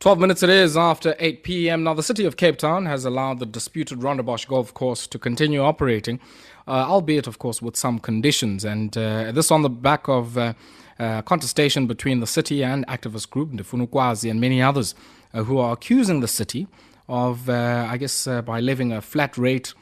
12 minutes it is after 8 p.m. Now, the city of Cape Town has allowed the disputed Rondebosch golf course to continue operating, uh, albeit, of course, with some conditions. And uh, this on the back of uh, uh contestation between the city and activist group Ndifuna Ukwazi and many others uh, who are accusing the city of, uh, I guess, by levying a flat rate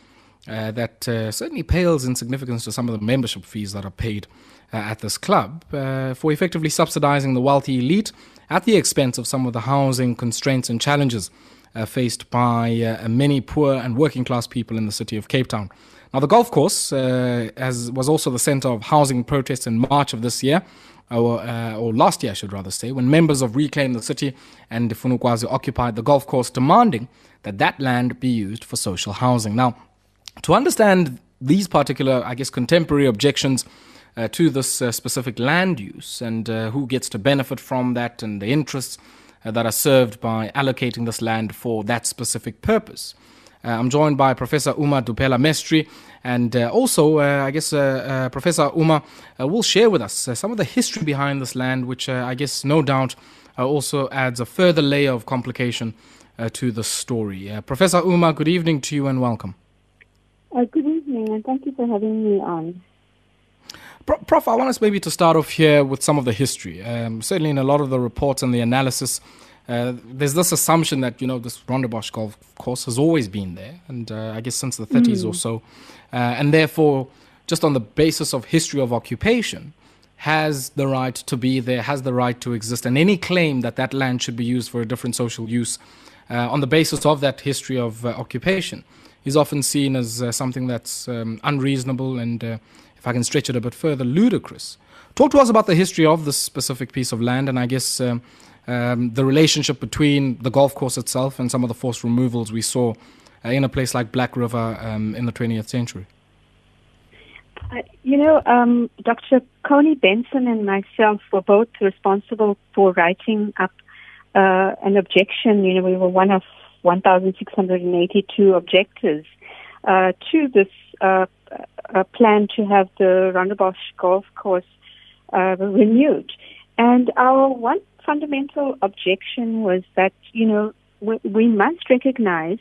that certainly pales in significance to some of the membership fees that are paid at this club for effectively subsidizing the wealthy elite at the expense of some of the housing constraints and challenges uh, faced by uh, many poor and working class people in the city of Cape Town. Now, the golf course uh, has, was also the center of housing protests in March of this year. Or, uh, or, last year, I should rather say, when members of Reclaim the City and Ndifuna Ukwazi occupied the golf course, demanding that that land be used for social housing. Now, to understand these particular, I guess, contemporary objections uh, to this uh, specific land use and uh, who gets to benefit from that and the interests uh, that are served by allocating this land for that specific purpose. Uh, I'm joined by Professor Uma Dhupelia-Mesthrie, and uh, also, I guess, Professor Uma will share with us some of the history behind this land, which I guess, no doubt, also adds a further layer of complication to the story. Professor Uma, good evening to you and welcome. good evening, and thank you for having me on. Prof, I want us maybe to start off here with some of the history. Um, certainly, in a lot of the reports and the analysis, uh, there's this assumption that you know this Rondebosch golf course has always been there, and uh, I guess since the 30s mm. or so, uh, and therefore, just on the basis of history of occupation, has the right to be there, has the right to exist, and any claim that that land should be used for a different social use, uh, on the basis of that history of uh, occupation, is often seen as uh, something that's um, unreasonable and I can stretch it a bit further, ludicrous. Talk to us about the history of this specific piece of land and I guess um, um, the relationship between the golf course itself and some of the forced removals we saw uh, in a place like Black River um, in the 20th century. Uh, you know, um, Dr. Koni Benson and myself were both responsible for writing up uh, an objection. You know, we were one of 1,682 objectors uh, to this uh, plan to have the Rondebosch golf course uh, renewed. And our one fundamental objection was that, you know, we, we must recognize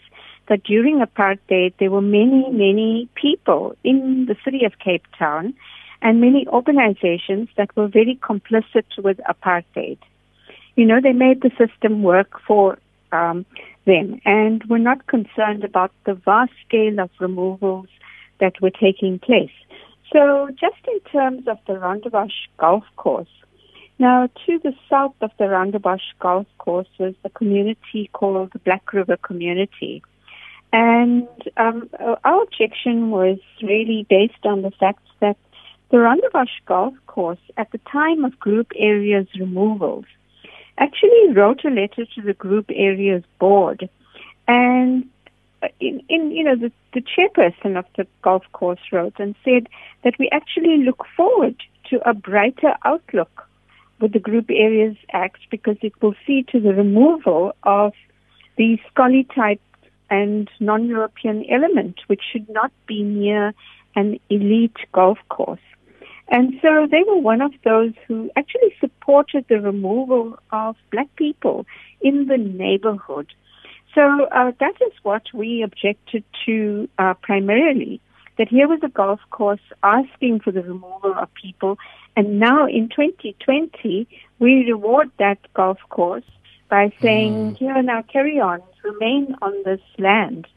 that during apartheid there were many, many people in the city of Cape Town and many organizations that were very complicit with apartheid. You know, they made the system work for um, them and were not concerned about the vast scale of removals that were taking place. So, just in terms of the Rondebosch Golf Course, now to the south of the Rondebosch Golf Course was a community called the Black River Community. And um, our objection was really based on the fact that the Rondebosch Golf Course, at the time of group areas removals, actually wrote a letter to the group areas board and in, in you know the, the chairperson of the golf course wrote and said that we actually look forward to a brighter outlook with the Group Areas Act because it will see to the removal of the skollie type and non-European element, which should not be near an elite golf course. And so they were one of those who actually supported the removal of black people in the neighborhood so uh, that is what we objected to uh, primarily. That here was a golf course asking for the removal of people, and now in 2020 we reward that golf course by saying, mm. "Here now, carry on, remain on this land."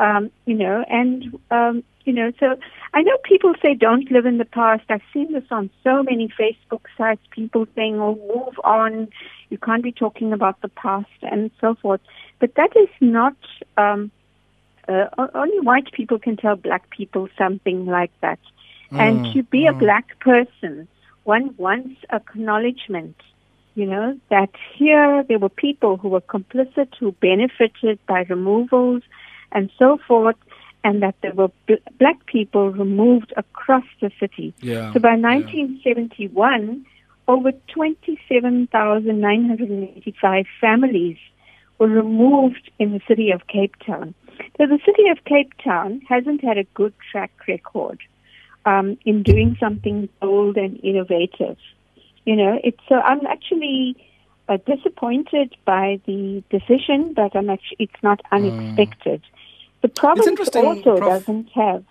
Um, you know, and um, you know, so I know people say don't live in the past. I've seen this on so many Facebook sites. People saying, "Oh, move on. You can't be talking about the past," and so forth. But that is not. Um, uh, only white people can tell black people something like that. Mm, and to be mm. a black person, one wants acknowledgement. You know that here there were people who were complicit, who benefited by removals and so forth, and that there were bl- black people removed across the city. Yeah, so by 1971, yeah. over 27,985 families were removed in the city of Cape Town. So the city of Cape Town hasn't had a good track record um, in doing something bold and innovative. You know, it's so I'm actually uh, disappointed by the decision, but I'm actually, it's not Hmm. unexpected. The province interesting, also Prof. doesn't have.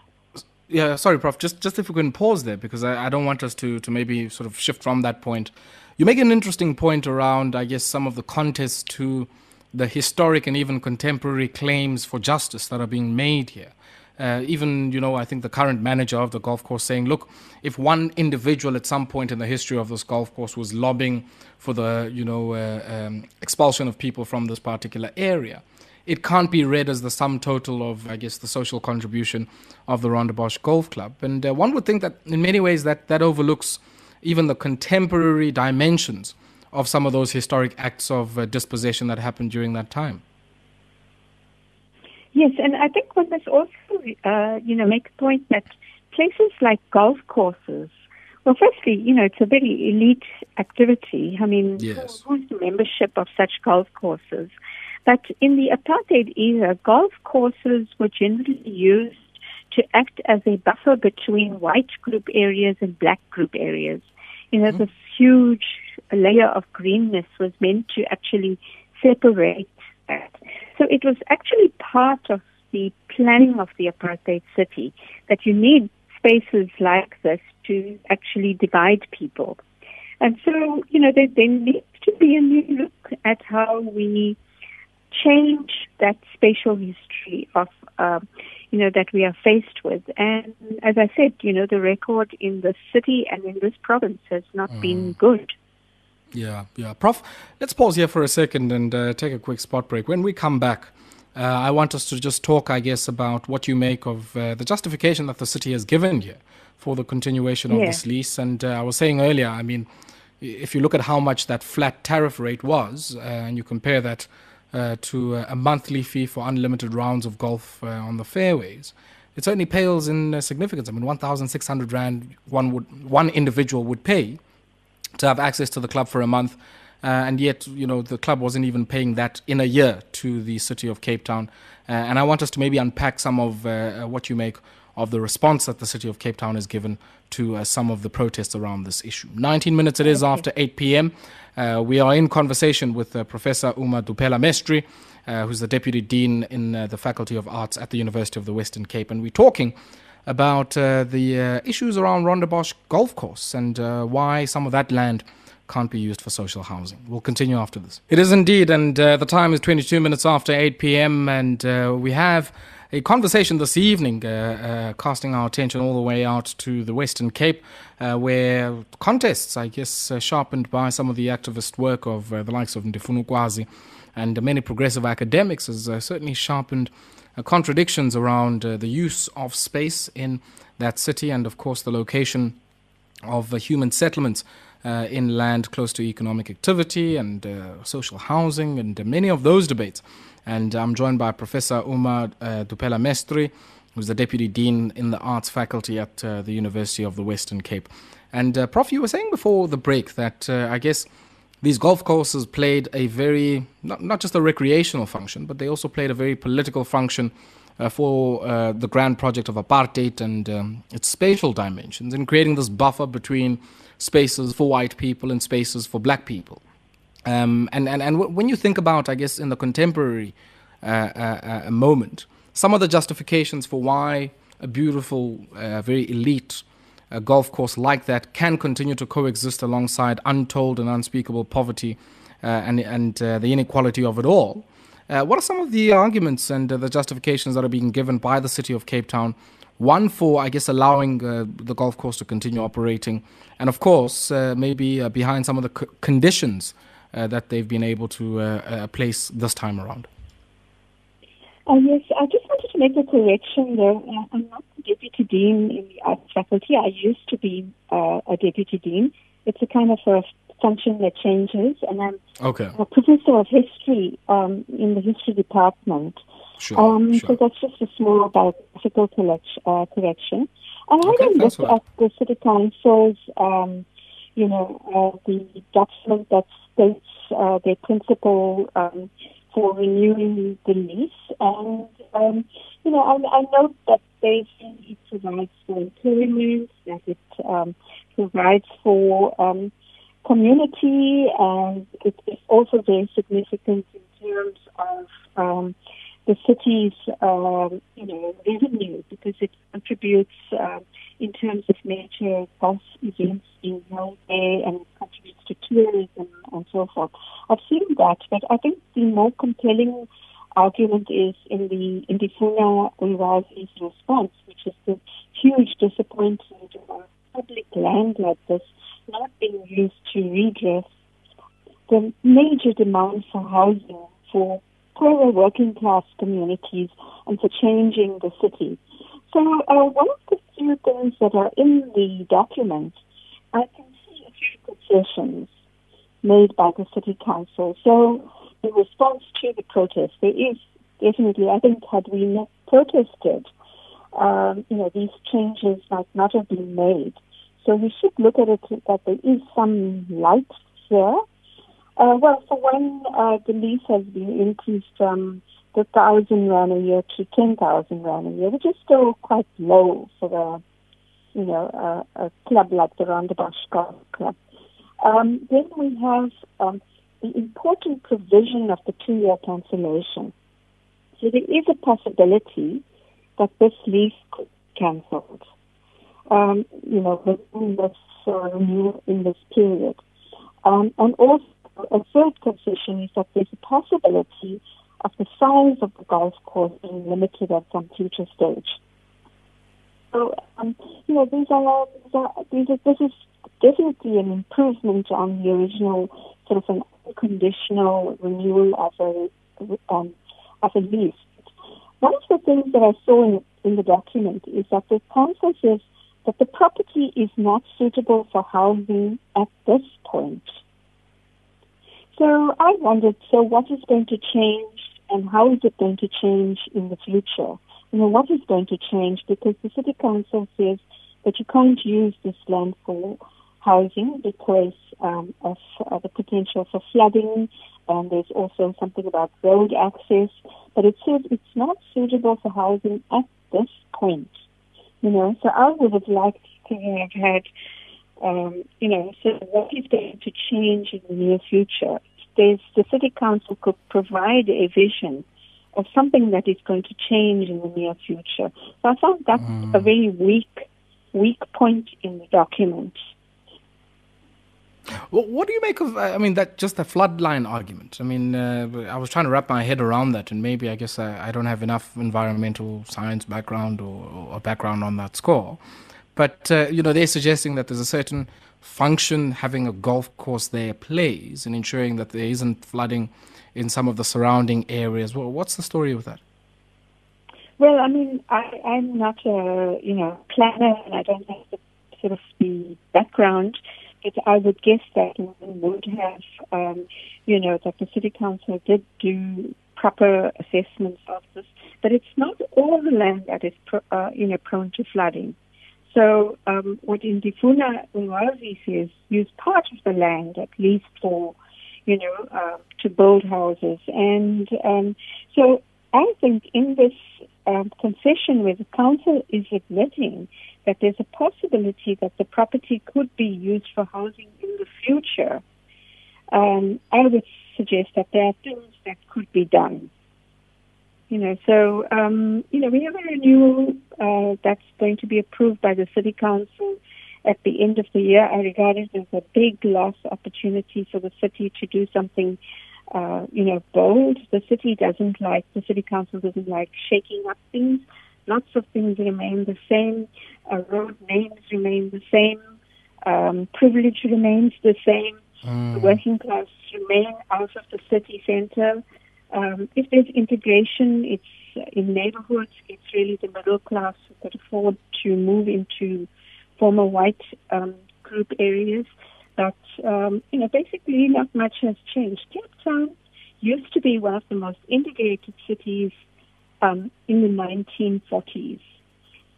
Yeah, sorry, Prof. Just just if we can pause there because I, I don't want us to to maybe sort of shift from that point. You make an interesting point around, I guess, some of the contests to the historic and even contemporary claims for justice that are being made here. Uh, even, you know, I think the current manager of the golf course saying, look, if one individual at some point in the history of this golf course was lobbying for the, you know, uh, um, expulsion of people from this particular area, it can't be read as the sum total of, I guess, the social contribution of the Rondebosch Golf Club. And uh, one would think that in many ways that, that overlooks even the contemporary dimensions of some of those historic acts of uh, dispossession that happened during that time. Yes, and I think one must also, uh, you know, make a point that places like golf courses, well, firstly, you know, it's a very elite activity. I mean, Yes. who's the membership of such golf courses? But in the apartheid era, golf courses were generally used to act as a buffer between white group areas and black group areas. You know, mm-hmm. this huge layer of greenness was meant to actually separate that. So it was actually part of the planning of the apartheid city that you need spaces like this to actually divide people. And so, you know, there, there needs to be a new look at how we change that spatial history of, um, you know, that we are faced with. And as I said, you know, the record in the city and in this province has not been good. Yeah, yeah. Prof, let's pause here for a second and uh, take a quick spot break. When we come back, uh, I want us to just talk, I guess, about what you make of uh, the justification that the city has given here for the continuation of Yeah. this lease. And uh, I was saying earlier, I mean, if you look at how much that flat tariff rate was, uh, and you compare that uh, to uh, a monthly fee for unlimited rounds of golf uh, on the fairways, it certainly pales in uh, significance. I mean, 1,600 rand one would one individual would pay to have access to the club for a month. Uh, and yet, you know, the club wasn't even paying that in a year to the city of Cape Town. Uh, and I want us to maybe unpack some of uh, what you make of the response that the city of Cape Town has given to uh, some of the protests around this issue. 19 minutes it is after 8 p.m. Uh, we are in conversation with uh, Professor Uma Dhupelia-Mesthrie, uh, who's the Deputy Dean in uh, the Faculty of Arts at the University of the Western Cape. And we're talking about uh, the uh, issues around Rondebosch Golf Course and uh, why some of that land can't be used for social housing. We'll continue after this. It is indeed, and uh, the time is 22 minutes after 8 p.m., and uh, we have a conversation this evening, uh, uh, casting our attention all the way out to the Western Cape, uh, where contests, I guess, uh, sharpened by some of the activist work of uh, the likes of Ndifuna Ukwazi and many progressive academics, has uh, certainly sharpened contradictions around the use of space in that city and, of course, the location of human settlements uh, in land close to economic activity and uh, social housing and uh, many of those debates. And I'm joined by Professor Uma uh, Dhupelia-Mesthrie, who's the Deputy Dean in the Arts Faculty at uh, the University of the Western Cape. And, uh, Prof, you were saying before the break that uh, I guess these golf courses played a very, not, not just a recreational function, but they also played a very political function uh, for uh, the grand project of apartheid and um, its spatial dimensions in creating this buffer between spaces for white people and spaces for black people. Um, and and, and w- when you think about, I guess, in the contemporary uh, uh, uh, moment, some of the justifications for why a beautiful, uh, very elite uh, golf course like that can continue to coexist alongside untold and unspeakable poverty uh, and, and the inequality of it all. What are some of the arguments and the justifications that are being given by the city of Cape Town? One for, I guess, allowing the golf course to continue operating, and of course, maybe behind some of the c- conditions that they've been able to uh, uh, place this time around. Oh, yes, I just wanted to make a correction there. Uh, I'm not the deputy dean in the arts faculty. I used to be uh, a deputy dean. It's a kind of a function that changes, and I'm Okay, a professor of history um, in the history department. sure. Um, sure. So that's just a small biographical uh, correction. I had Okay, a look at the city council's, um, you know, uh, the document that states uh, their principle um, for renewing the lease, and um, you know, I, I note that say it provides for employment, that it um, provides for um, community, and it is also very significant in terms of um, the city's um, you know revenue because it contributes um, in terms of major golf events held there and contributes to tourism and so forth. I've seen that, but I think the more compelling argument is in the Ndifuna Ukwazi's response, which is the huge disappointment of public land like this not being used to redress the major demand for housing for poorer working class communities and for changing the city. So uh, one of the few things that are in the document, I can see a few concessions made by the city council. So in response to the protest, there is definitely, I think, had we not protested, um, you know, these changes might not have been made. So we should look at it that there is some light here. Uh, well, for one, uh, the lease has been increased from the thousand rand a year to ten thousand rand a year, which is still quite low for a, you know, a, a club like the Rondebosch Golf Club. Um, then we have um, the important provision of the two-year cancellation. So there is a possibility that this lease could be cancelled um, you know, within this uh, in this period. Um, and also, a third concession is that there's a possibility of the size of the golf course being limited at some future stage. So, um, you know, these are, these are, these are, this is definitely an improvement on the original sort of an unconditional renewal of a, um, of a lease. One of the things that I saw in, in the document is that the council says that the property is not suitable for housing at this point. So I wondered, so what is going to change and how is it going to change in the future? You know, what is going to change? Because the city council says that you can't use this land for housing because um, of uh, the potential for flooding, and there's also something about road access. But it says it's not suitable for housing at this point. You know, so I would have liked to have had, um, you know, so what is going to change in the near future? There's, the city council could provide a vision of something that is going to change in the near future. So I thought that's mm. a very weak, weak point in the document. Well, what do you make of? I mean, that just the floodline argument. I mean, uh, I was trying to wrap my head around that, and maybe I guess I, I don't have enough environmental science background or, or background on that score. But uh, you know, they're suggesting that there's a certain function having a golf course there plays in ensuring that there isn't flooding in some of the surrounding areas. Well, what's the story with that? Well, I mean, I, I'm not a you know planner, and I don't have the sort of the background but I would guess that we would have, um, you know, that the city council did do proper assessments of this. But it's not all the land that is, uh, you know, prone to flooding. So um, what Ndifuna Ukwazi says, use part of the land at least for, you know, uh, to build houses. And um, so I think in this um, concession where the council is admitting that there's a possibility that the property could be used for housing in the future, um, I would suggest that there are things that could be done. You know, so um, you know we have a renewal uh, that's going to be approved by the city council at the end of the year. I regard it as a big loss opportunity for the city to do something uh, you know, bold. The city doesn't like, the city council doesn't like shaking up things. Lots of things remain the same. Uh, road names remain the same. Um, privilege remains the same. Mm. The working class remain out of the city center. Um, if there's integration, it's in neighborhoods. It's really the middle class who could afford to move into former white um, group areas. But um, you know, basically, not much has changed. Cape Town used to be one of the most integrated cities um, in the 1940s.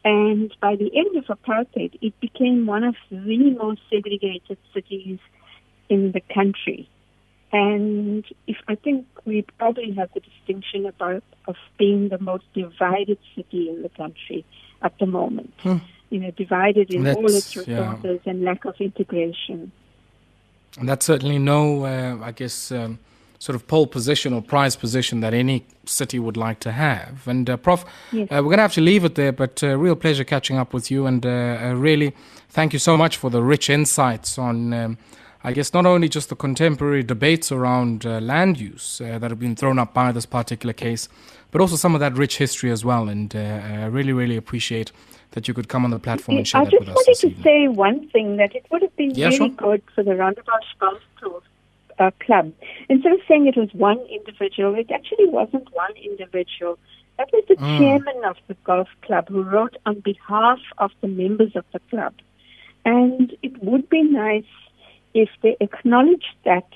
And by the end of apartheid, it became one of the most segregated cities in the country. And if I think we probably have the distinction about of being the most divided city in the country at the moment. Hmm. You know, divided in That's, all its resources yeah. and lack of integration. And that's certainly no, uh, I guess, um, sort of pole position or prize position that any city would like to have. And, uh, Prof, Yes. uh, we're going to have to leave it there, but uh, real pleasure catching up with you. And uh, uh, really, thank you so much for the rich insights on, um, I guess, not only just the contemporary debates around uh, land use uh, that have been thrown up by this particular case, but also some of that rich history as well. And uh, I really, really appreciate that you could come on the platform and share I that just with us. wanted to evening. say one thing that it would have been Yeah, really sure. good for the Rondebosch Golf Club, uh, Club. Instead of saying it was one individual, it actually wasn't one individual. That was the Mm. chairman of the golf club who wrote on behalf of the members of the club. And it would be nice if they acknowledge that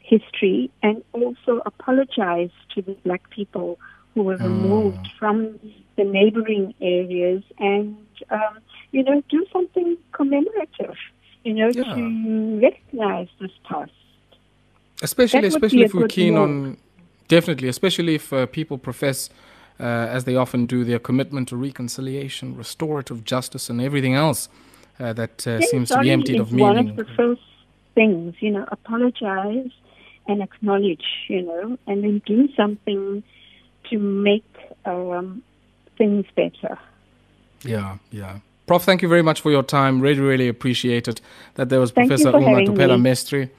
history and also apologize to the black people who were removed from the neighboring areas and, um, you know, do something commemorative, you know, Yeah. to recognize this past. especially That especially if we're keen on definitely especially if uh, people profess uh, as they often do their commitment to reconciliation restorative justice and everything else uh, that uh, seems to be emptied of one meaning of the first things, you know, apologize and acknowledge, you know, and then do something to make um, things better. yeah yeah prof thank you very much for your time really really appreciate it that there was Thank professor uma tupela me. mestri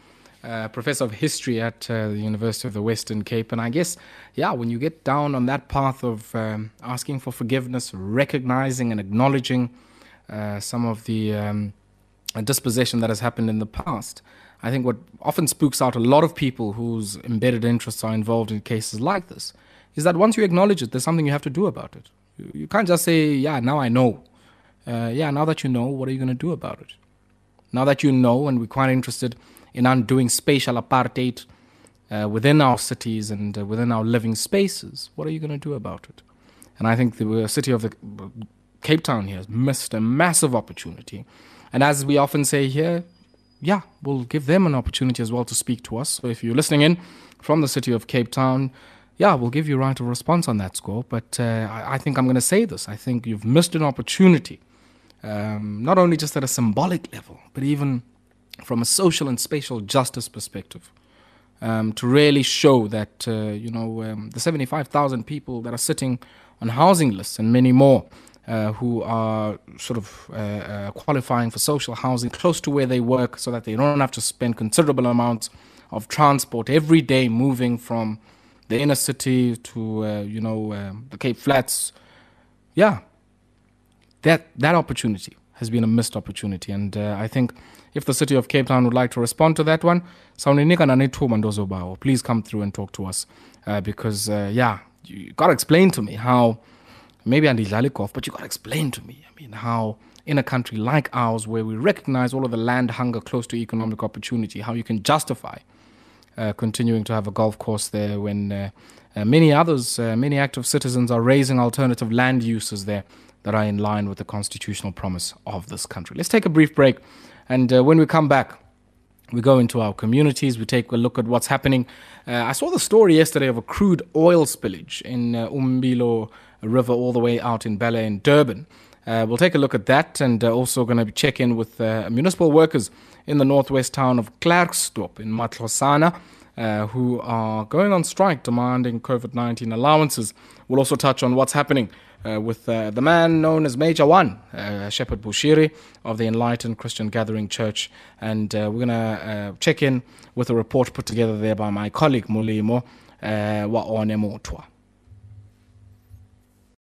uh, professor of history at uh, the University of the Western Cape. And I guess, yeah, when you get down on that path of um, asking for forgiveness, recognizing and acknowledging uh, some of the um, dispossession that has happened in the past, I think what often spooks out a lot of people whose embedded interests are involved in cases like this is that once you acknowledge it, there's something you have to do about it. You, can't just say, yeah, now I know. Uh, yeah, now that you know, what are you going to do about it? Now that you know, and we're quite interested in undoing spatial apartheid uh, within our cities and uh, within our living spaces, what are you going to do about it? And I think the city of the, Cape Town here has missed a massive opportunity. And as we often say here, yeah, we'll give them an opportunity as well to speak to us. So if you're listening in from the city of Cape Town, yeah, we'll give you right of response on that score. But uh, I, I think I'm going to say this. I think you've missed an opportunity, um, not only just at a symbolic level, but even from a social and spatial justice perspective, um, to really show that uh, you know um, the 75,000 people that are sitting on housing lists and many more uh, who are sort of uh, uh, qualifying for social housing close to where they work, so that they don't have to spend considerable amounts of transport every day moving from the inner city to uh, you know the Cape Flats. Yeah, that that opportunity has been a missed opportunity, and I think if the city of Cape Town would like to respond to that one. Please come through and talk to us, because yeah, you got to explain to me how. Maybe andidlali golf, but you got to explain to me. I mean, how in a country like ours, where we recognize all of the land hunger close to economic opportunity, how you can justify uh, continuing to have a golf course there when uh, uh, many others, uh, many active citizens are raising alternative land uses there that are in line with the constitutional promise of this country. Let's take a brief break. And uh, when we come back, we go into our communities, we take a look at what's happening. Uh, I saw the story yesterday of a crude oil spillage in Umbilo River all the way out in Bella in Durban. Uh, we'll take a look at that and uh, also going to check in with uh, municipal workers in the northwest town of Klerksdorp in Matlosana. Uh, who are going on strike demanding COVID 19 allowances. We'll also touch on what's happening uh, with uh, the man known as Major One, Shepherd Bushiri of the Enlightened Christian Gathering Church. And we're going to check in with a report put together there by my colleague Mulimo uh, Waone.